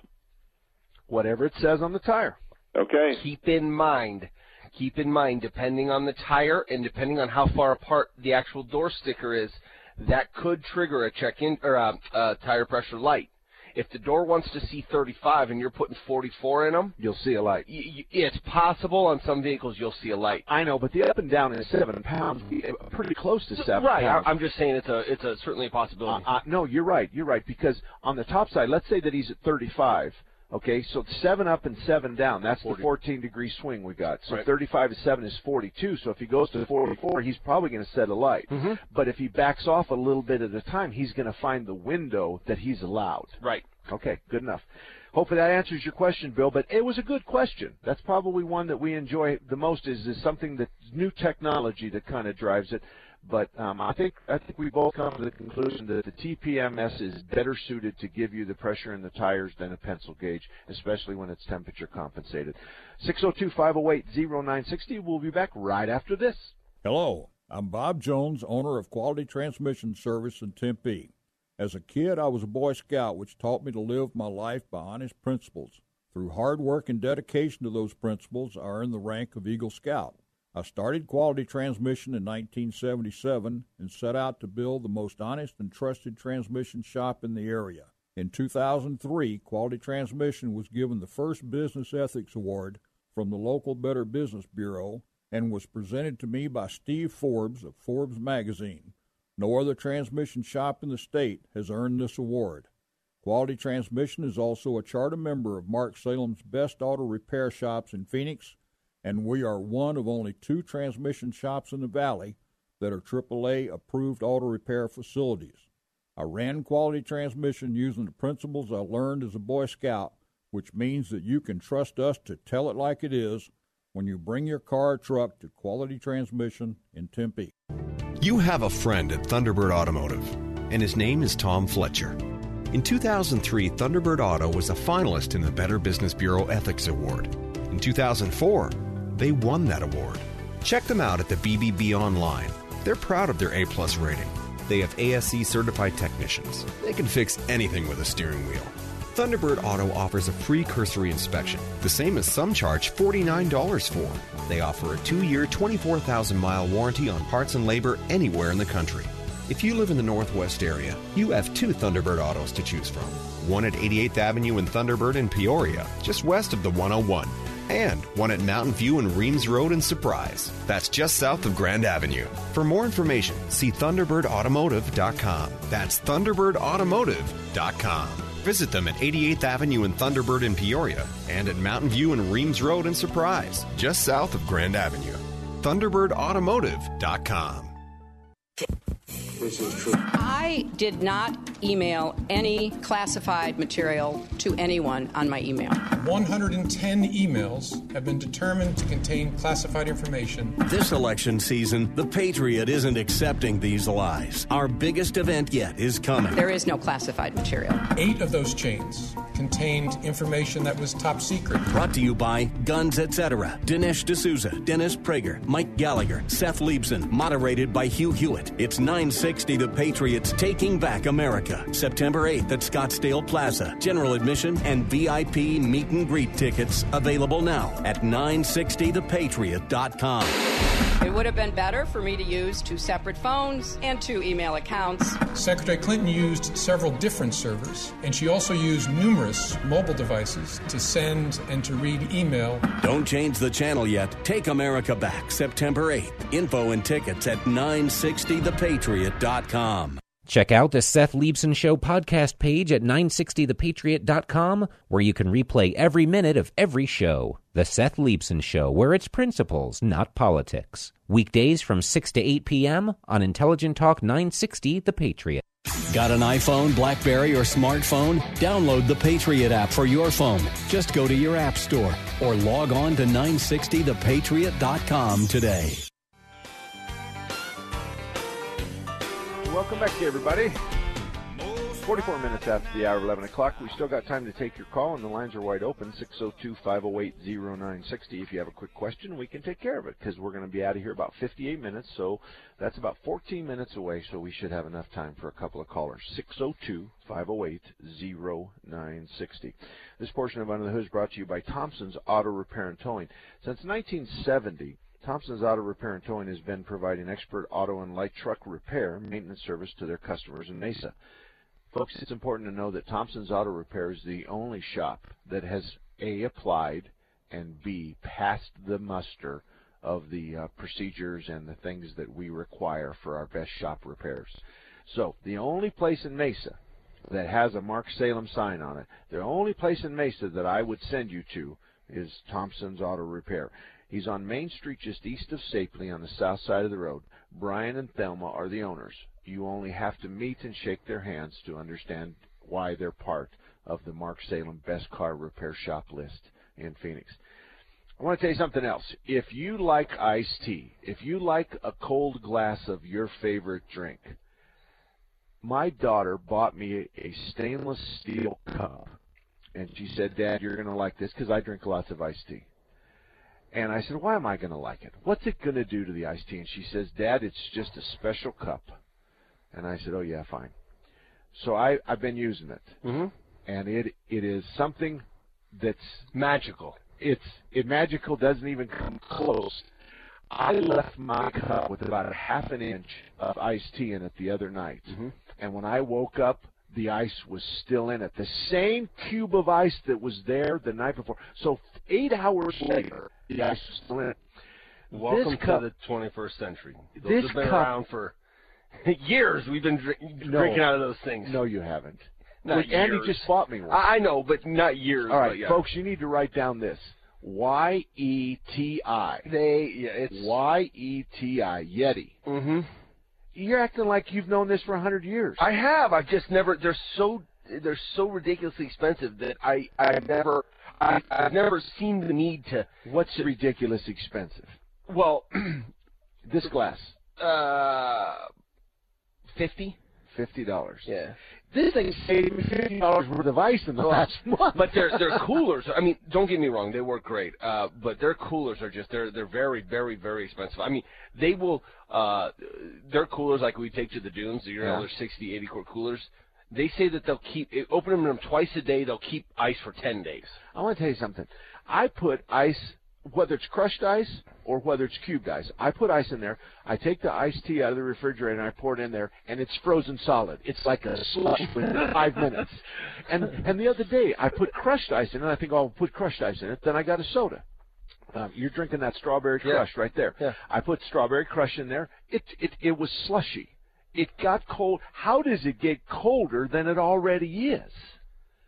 Whatever it says on the tire. Okay. Keep in mind, keep in mind, depending on the tire and depending on how far apart the actual door sticker is, that could trigger a check-in or a, a tire pressure light. If the door wants to see 35 and you're putting 44 in them, you'll see a light. Y- y- it's possible on some vehicles you'll see a light. I know, but the up and down is seven pounds, pretty close to seven Right, pounds. I'm just saying it's a it's a certainly a possibility. Uh, uh, no, you're right. You're right because on the top side, let's say that he's at 35. Okay, so seven up and seven down. That's 40. the 14 degree swing we got. So Right. 35 to seven is 42. So if he goes to 44, he's probably going to set a light. Mhm. But if he backs off a little bit at a time, he's going to find the window that he's allowed. Right. Okay, good enough. Hopefully that answers your question, Bill. But it was a good question. That's probably one that we enjoy the most. Is is something that new technology that kind of drives it. But um, I think I think we both come to the conclusion that the TPMS is better suited to give you the pressure in the tires than a pencil gauge, especially when it's temperature compensated. 602-508-0960. We'll be back right after this. Hello, I'm Bob Jones, owner of Quality Transmission Service in Tempe. As a kid, I was a Boy Scout, which taught me to live my life by honest principles. Through hard work and dedication to those principles, I earned the rank of Eagle Scout. I started Quality Transmission in 1977 and set out to build the most honest and trusted transmission shop in the area. In 2003, Quality Transmission was given the first Business Ethics Award from the local Better Business Bureau and was presented to me by Steve Forbes of Forbes magazine. No other transmission shop in the state has earned this award. Quality Transmission is also a charter member of Mark Salem's Best Auto Repair Shops in Phoenix, and we are one of only two transmission shops in the Valley that are AAA approved auto repair facilities. I ran Quality Transmission using the principles I learned as a Boy Scout, which means that you can trust us to tell it like it is when you bring your car or truck to Quality Transmission in Tempe. You have a friend at Thunderbird Automotive, and his name is Tom Fletcher. In 2003, Thunderbird Auto was a finalist in the Better Business Bureau Ethics Award. In 2004, they won that award. Check them out at the BBB online. They're proud of their A plus rating. They have ASE certified technicians. They can fix anything with a steering wheel. Thunderbird Auto offers a free cursory inspection, the same as some charge $49 for. They offer a two year, 24,000 mile warranty on parts and labor anywhere in the country. If you live in the Northwest area, you have two Thunderbird autos to choose from one at 88th Avenue in Thunderbird in Peoria, just west of the 101, and one at Mountain View and Reems Road in Surprise. That's just south of Grand Avenue. For more information, see ThunderbirdAutomotive.com. That's ThunderbirdAutomotive.com. Visit them at 88th Avenue in Thunderbird in Peoria and at Mountain View and Reems Road in Surprise, just south of Grand Avenue. ThunderbirdAutomotive.com. I did not email any classified material to anyone on my email. 110 emails have been determined to contain classified information. This election season, the Patriot isn't accepting these lies. Our biggest event yet is coming. There is no classified material. Eight of those chains contained information that was top secret. Brought to you by Guns Etc., Dinesh D'Souza, Dennis Prager, Mike Gallagher, Seth Leibsohn, moderated by Hugh Hewitt. It's 960 The Patriots Taking Back America, September 8th at Scottsdale Plaza. General admission and VIP meet and greet tickets available now at 960thepatriot.com. It would have been better for me to use two separate phones and two email accounts. Secretary Clinton used several different servers, and she also used numerous mobile devices to send and to read email. Don't change the channel yet. Take America back September 8th. Info and tickets at 960thepatriot.com. Check out the Seth Leibsohn Show podcast page at 960thepatriot.com, where you can replay every minute of every show. The Seth Leibsohn Show, where it's principles, not politics. Weekdays from 6 to 8 p.m. on Intelligent Talk 960 The Patriot. Got an iPhone, Blackberry, or smartphone? Download the Patriot app for your phone. Just go to your app store or log on to 960thepatriot.com today. Welcome back everybody. 44 minutes after the hour of 11 o'clock. We still got time to take your call, and the lines are wide open 602 508 0960. If you have a quick question, we can take care of it because we're going to be out of here about 58 minutes. So that's about 14 minutes away, so we should have enough time for a couple of callers. 602 508 0960. This portion of Under the Hood is brought to you by Thompson's Auto Repair and Towing. Since 1970, Thompson's Auto Repair and Towing has been providing expert auto and light truck repair maintenance service to their customers in Mesa. Folks, it's important to know that Thompson's Auto Repair is the only shop that has A, applied, and B, passed the muster of the uh, procedures and the things that we require for our best shop repairs. So, the only place in Mesa that has a Mark Salem sign on it, the only place in Mesa that I would send you to is Thompson's Auto Repair. He's on Main Street just east of Stapley on the south side of the road. Brian and Thelma are the owners. You only have to meet and shake their hands to understand why they're part of the Mark Salem Best Car Repair Shop list in Phoenix. I want to tell you something else. If you like iced tea, if you like a cold glass of your favorite drink, my daughter bought me a stainless steel cup. And she said, Dad, you're going to like this because I drink lots of iced tea. And I said, why am I going to like it? What's it going to do to the iced tea? And she says, Dad, it's just a special cup. And I said, oh, yeah, fine. So I, I've been using it. Mm-hmm. And it it is something that's magical. It's it magical doesn't even come close. I left my cup with about a half an inch of iced tea in it the other night. Mm-hmm. And when I woke up, the ice was still in it. The same cube of ice that was there the night before. So eight hours later, the ice still in. Welcome This cup- to the 21st century. Those This have been cup- around for years. We've been drink, No. drinking out of those things. No, you haven't. Not Look, Andy just bought me one. I I know, but not years. All right, but yeah. folks, you need to write down this. Y E T I. They yeah, it's Y E T I. Yeti. Mm-hmm. You're acting like you've known this for a hundred years. I have. I've just never. They're so they're so ridiculously expensive that I I've never I, I've never seen the need to. What's ridiculous expensive? Well, This glass, uh, fifty. fifty dollars. Yeah. This thing saved me fifty dollars worth of ice in the last month. But their their coolers. I mean, don't get me wrong, they work great. Uh, but their coolers are just they're they're very very very expensive. I mean, they will uh, their coolers like we take to the dunes. You know, Yeah. they're 60, 80 quart coolers. They say that they'll keep open them twice a day. They'll keep ice for ten days. I want to tell you something. I put ice, whether it's crushed ice or whether it's cubed ice. I put ice in there. I take the iced tea out of the refrigerator and I pour it in there, and it's frozen solid. It's like a slush within five minutes. And and the other day I put crushed ice in it. I think oh, I'll put crushed ice in it. Then I got a soda. Um, you're drinking that strawberry Yeah. crush right there. Yeah. I put strawberry crush in there. It it it was slushy. It got cold. How does it get colder than it already is?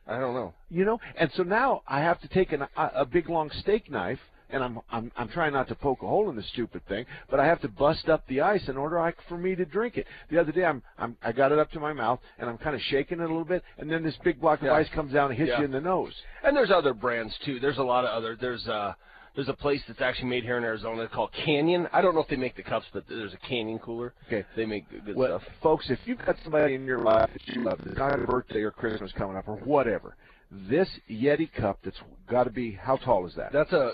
I don't know. You know, and so now I have to take an, a, a big long steak knife and I'm I'm I'm trying not to poke a hole in the stupid thing, but I have to bust up the ice in order I, for me to drink it. The other day I'm I'm I got it up to my mouth and I'm kind of shaking it a little bit, and then this big block of Yeah. ice comes down and hits Yeah. you in the nose. And there's other brands too. There's a lot of other. There's uh there's a place that's actually made here in Arizona called Canyon. I don't know if they make the cups, but there's a Canyon cooler. Okay. They make good, good well, stuff. folks, if you've got somebody in your life that you love, that's got a birthday or Christmas coming up or whatever, this Yeti cup that's got to be how tall is that? That's a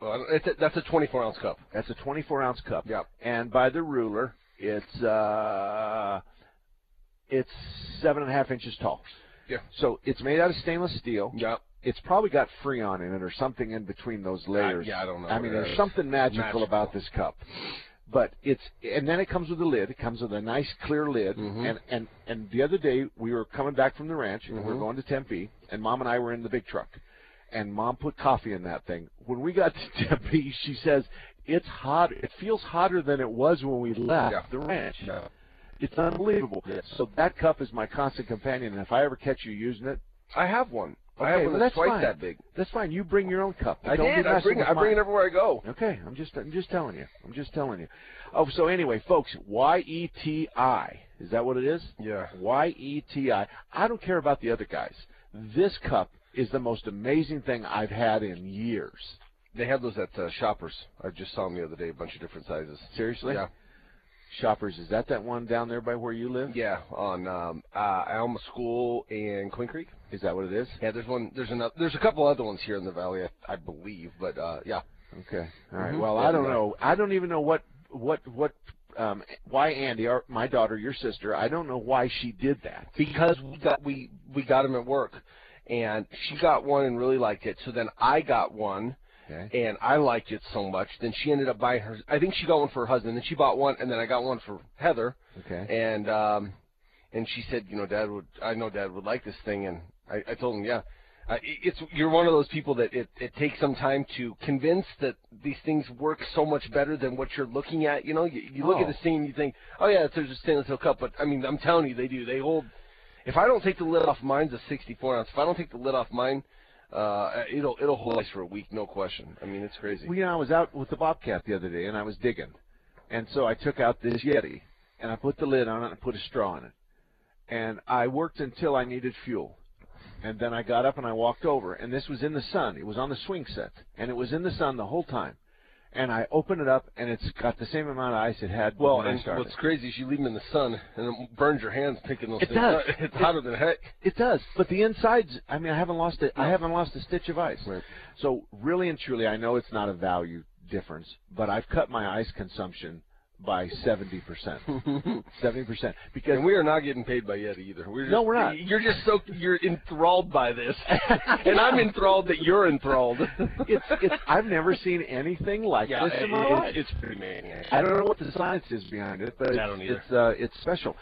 well, it's a, that's a 24 ounce cup. That's a 24 ounce cup. Yep. And by the ruler, it's uh, it's seven and a half inches tall. Yeah. So it's made out of stainless steel. Yep. It's probably got Freon in it or something in between those layers. yeah, I don't know I mean, there's something magical, Magical. about this cup. But it's and then it comes with a lid. It comes with a nice clear lid. Mhm. And and and the other day we were coming back from the ranch and we were going to Tempe, and Mom and I were in the big truck, and Mom put coffee in that thing. When we got to Tempe, she says it's hot. It feels hotter than it was when we left Yeah. the ranch. It's unbelievable. So that cup is my constant companion, and if I ever catch you using it, I have one. I have one well, that's that's twice fine. that big. That's fine. You bring your own cup. I Don't did. I bring it. I bring it everywhere I go. Okay, I'm just I'm just telling you. I'm just telling you. Oh, so anyway, folks, Y E T I. Is that what it is? Yeah. Y E T I. I don't care about the other guys. This cup is the most amazing thing I've had in years. They have those at uh, Shoppers. I just saw them the other day, a bunch of different sizes. Seriously? Yeah. Shoppers, is that that one down there by where you live? Yeah, on um, uh, Alma School and Queen Creek. Is that what it is? Yeah, there's one. There's another. There's a couple other ones here in the valley, I, I believe. But uh, yeah. Okay. All right. Mhm. Well, I don't know. I don't even know what what what um why Andy, our, my daughter, your sister. I don't know why she did that. because we got we we got him at work, and she got one and really liked it. So then I got one, Okay. and I liked it so much. Then she ended up buying her. I think she got one for her husband. Then she bought one, and then I got one for Heather. Okay. And um, and she said, you know, Dad would. I know Dad would like this thing, and I, I told him, yeah. Uh, it's you're one of those people that it, it takes some time to convince that these things work so much better than what you're looking at. You know, you, you look Oh. at this thing and you think, oh yeah, it's a stainless steel cup, but I mean, I'm telling you, they do. They hold. If I don't take the lid off, mine's a 64 ounce. If I don't take the lid off mine, uh, it'll it'll hold ice for a week, no question. I mean, it's crazy. Well, you know, I was out with the Bobcat the other day, and I was digging, and so I took out this Yeti, and I put the lid on it and put a straw in it, and I worked until I needed fuel, and then I got up and I walked over, and this was in the sun. It was on the swing set, and it was in the sun the whole time. And I open it up, and it's got the same amount of ice it had Well, when I started. what's crazy is you leave them in the sun and it burns your hands picking those It things. does. It's hotter than heck. It does, but the insides. I mean, I haven't lost it. I haven't lost a stitch of ice. Right. So really and truly, I know it's not a value difference, but I've cut my ice consumption by seventy percent. Seventy percent. Because And we are not getting paid by Yeti either. We're just, No, we're not. You're just so you're enthralled by this, and I'm enthralled that you're enthralled. it's it's. I've never seen anything like yeah, this in my it's, life. it's pretty maniac. I don't know what the science is behind it, but it's it's, uh, it's special.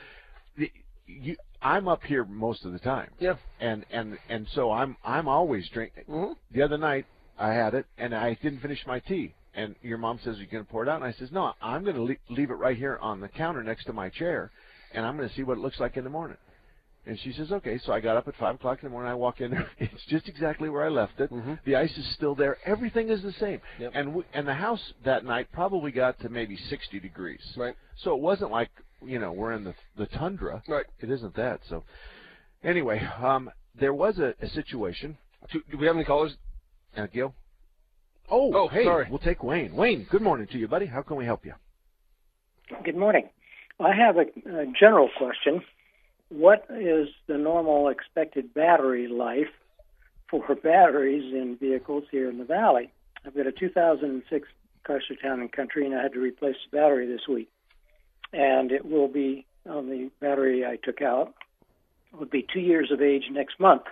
The, you, I'm up here most of the time. Yeah. And and and so I'm I'm always drinking. Mhm. The other night I had it and I didn't finish my tea. And your mom says, you're you going to pour it out?" And I says, "No, I'm going to le- leave it right here on the counter next to my chair, and I'm going to see what it looks like in the morning." And she says, "Okay." So I got up at five o'clock in the morning. I walk in there. It's just exactly where I left it. The ice is still there. Everything is the same. Yep. And we, and the house that night probably got to maybe 60 degrees. Right. So it wasn't like you know we're in the the tundra. Right. It isn't that. So anyway, um, there was a, a situation. Do, do we have any callers? Uh, Gil. Oh, Oh, hey, sorry. we'll take Wayne. Wayne, good morning to you, buddy. How can we help you? Good morning. I have a, a general question. What is the normal expected battery life for batteries in vehicles here in the valley? I've got a 2006 Chrysler Town and Country, and I had to replace the battery this week. And it will be on the battery I took out. It would be two years of age next month.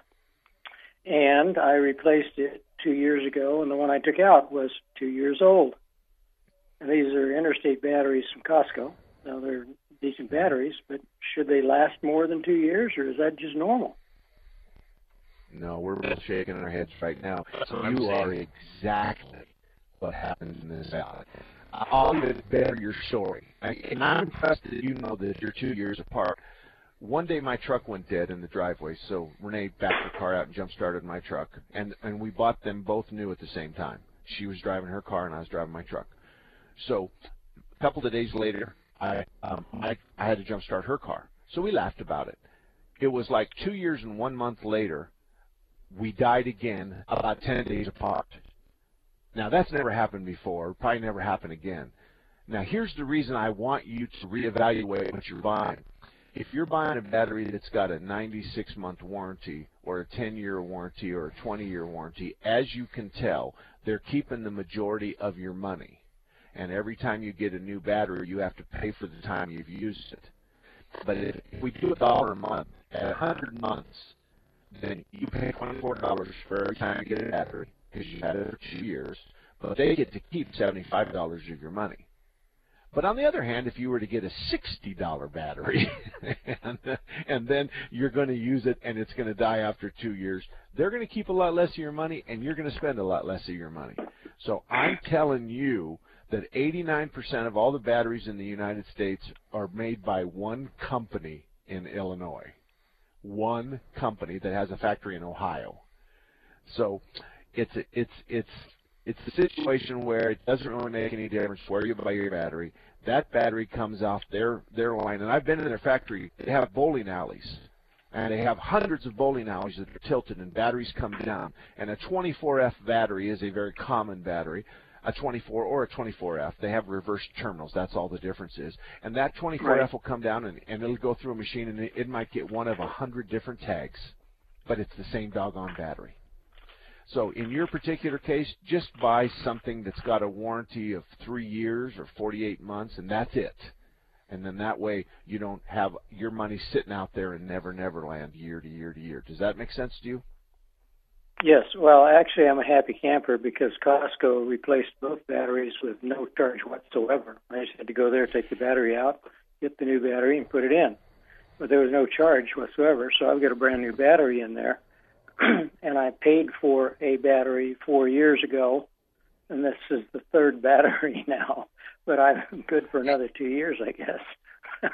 And I replaced it two years ago, and the one I took out was two years old. And these are interstate batteries from Costco. Now they're decent batteries, but should they last more than two years, or is that just normal? No, we're both shaking our heads right now. what I'm you are exactly what happened in this valley. I'll even better your story. I- And I'm impressed that you know that you're two years apart. One day my truck went dead in the driveway, so Renee backed her car out and jump started my truck, and and we bought them both new at the same time. She was driving her car and I was driving my truck. So a couple of days later, I um, I, I had to jump start her car. So we laughed about it. It was like two years and one month later, we died again about 10 days apart. Now that's never happened before, probably never happen again. Now here's the reason I want you to reevaluate what you're buying. If you're buying a battery that's got a 96 month warranty or a 10 year warranty or a 20 year warranty, as you can tell, they're keeping the majority of your money. And every time you get a new battery, you have to pay for the time you've used it. But if, we do a dollar a month at 100 months, then you pay $24 for every time you get a battery because you had it for two years. But they get to keep $75 of your money. But on the other hand, if you were to get a $60 battery and, and then you're going to use it and it's going to die after two years, they're going to keep a lot less of your money and you're going to spend a lot less of your money. So I'm telling you that 89% of all the batteries in the United States are made by one company in Illinois. One company that has a factory in Ohio. So it's it's it's it's a situation where it doesn't really make any difference where you buy your battery. That battery comes off their their line, and I've been in their factory. They have bowling alleys, and they have hundreds of bowling alleys that are tilted, and batteries come down. And a 24F battery is a very common battery. A 24 or a 24F, they have reverse terminals. That's all the difference is. And that 24F Right. will come down, and, and it'll go through a machine, and it, it might get one of a hundred different tags, but it's the same doggone battery. So in your particular case, just buy something that's got a warranty of three years or 48 months, and that's it. And then that way you don't have your money sitting out there in never never land year to year to year. Does that make sense to you? Yes, well, actually, I'm a happy camper because Costco replaced both batteries with no charge whatsoever. I just had to go there, take the battery out, get the new battery, and put it in. But there was no charge whatsoever, so I've got a brand new battery in there. and I paid for a battery four years ago, and this is the third battery now. But I'm good for another two years, I guess.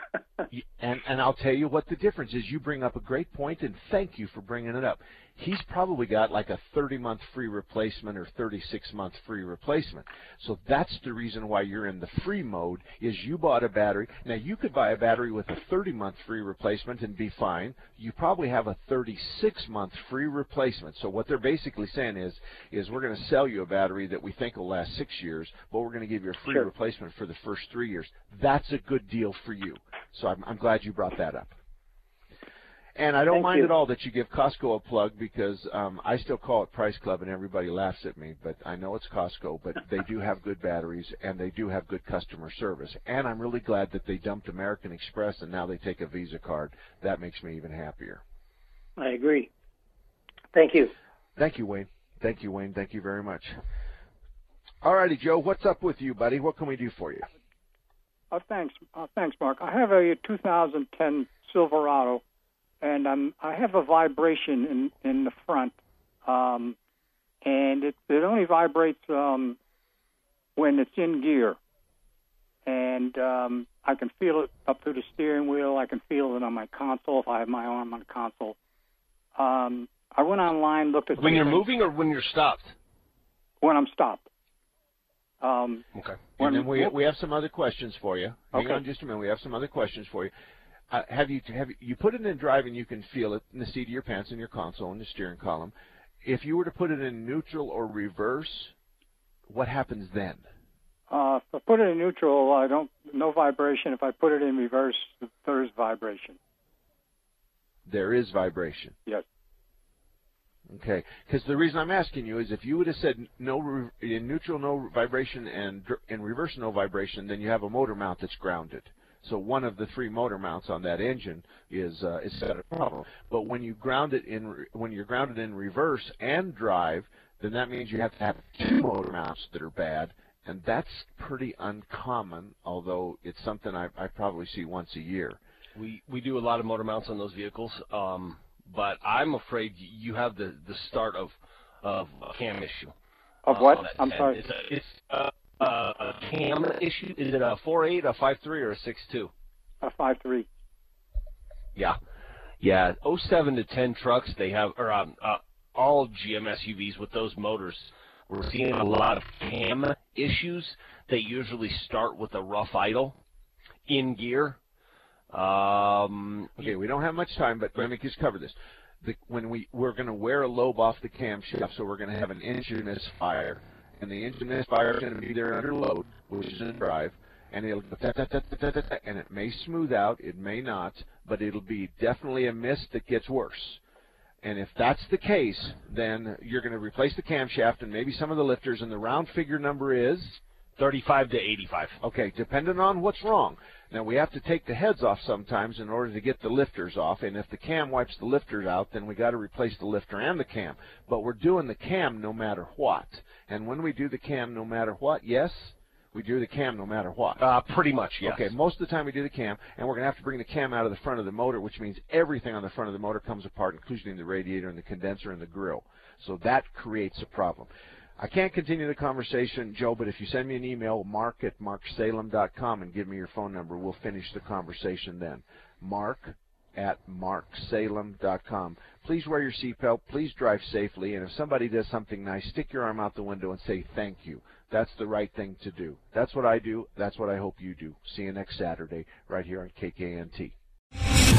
And and I'll tell you what the difference is. You bring up a great point, and thank you for bringing it up. He's probably got like a 30 month free replacement or 36 month free replacement. So that's the reason why you're in the free mode. Is you bought a battery. Now you could buy a battery with a 30 month free replacement and be fine. You probably have a 36 month free replacement. So what they're basically saying is, is we're going to sell you a battery that we think will last six years, but we're going to give you a free Sure. replacement for the first three years. That's a good deal for you. So I'm, I'm glad you brought that up. And I don't Thank mind you. at all that you give Costco a plug because um, I still call it Price Club and everybody laughs at me. But I know it's Costco, but they do have good batteries and they do have good customer service. And I'm really glad that they dumped American Express and now they take a Visa card. That makes me even happier. I agree. Thank you. Thank you, Wayne. Thank you, Wayne. Thank you very much. All righty, Joe. What's up with you, buddy? What can we do for you? Uh, thanks, uh, thanks, Mark. I have a 2010 Silverado, and um, I have a vibration in in the front, um, and it it only vibrates um, when it's in gear, and um, I can feel it up through the steering wheel. I can feel it on my console if I have my arm on the console. Um, I went online, looked at When you're things- moving or when you're stopped? when I'm stopped. Um, Okay. And then we we have some other questions for you. Hang Okay. on just a minute. We have some other questions for you. Uh, have you have you, put it in drive and you can feel it in the seat of your pants in your console in the steering column. If you were to put it in neutral or reverse, what happens then? Uh, if I put it in neutral, I don't no vibration. If I put it in reverse, there is vibration. There is vibration. Yes. Okay. Because the reason I'm asking you is if you would have said no in neutral no vibration and in reverse no vibration, then you have a motor mount that's grounded. So one of the three motor mounts on that engine is uh, is got a problem. But when you ground it in re- when you're grounded in reverse and drive, then that means you have to have two motor mounts that are bad, and that's pretty uncommon. Although it's something I, I probably see once a year. We we do a lot of motor mounts on those vehicles, um, but I'm afraid you have the the start of of a cam issue. Of what? Uh, I'm sorry. It's it's a, a a cam issue. Is it a four eight, a five three, or a six two? A five three. Yeah, yeah. 07 to 10 trucks they have, or um, uh, all GM SUVs with those motors we're seeing a lot of cam issues. They usually start with a rough idle in gear. Um, okay, we don't have much time, but let me just cover this. The, when we we're going to wear a lobe off the camshaft, so we're going to have an engine misfire, and the engine is going to be there under load, which is in drive, and it'll and it may smooth out, it may not, but it'll be definitely a miss that gets worse. And if that's the case, then you're going to replace the camshaft and maybe some of the lifters, and the round figure number is 35 to 85. Okay, depending on what's wrong. Now we have to take the heads off sometimes in order to get the lifters off, and if the cam wipes the lifters out, then we got to replace the lifter and the cam. But we're doing the cam no matter what. And when we do the cam no matter what, yes, we do the cam no matter what. Uh, pretty much, yes. Okay, most of the time we do the cam, and we're going to have to bring the cam out of the front of the motor, which means everything on the front of the motor comes apart, including the radiator and the condenser and the grill. So that creates a problem. I can't continue the conversation, Joe, but if you send me an email, mark at marksalem.com, and give me your phone number, we'll finish the conversation then. Mark at marksalem.com. Please wear your seatbelt. Please drive safely. And if somebody does something nice, stick your arm out the window and say thank you. That's the right thing to do. That's what I do. That's what I hope you do. See you next Saturday right here on KKNT.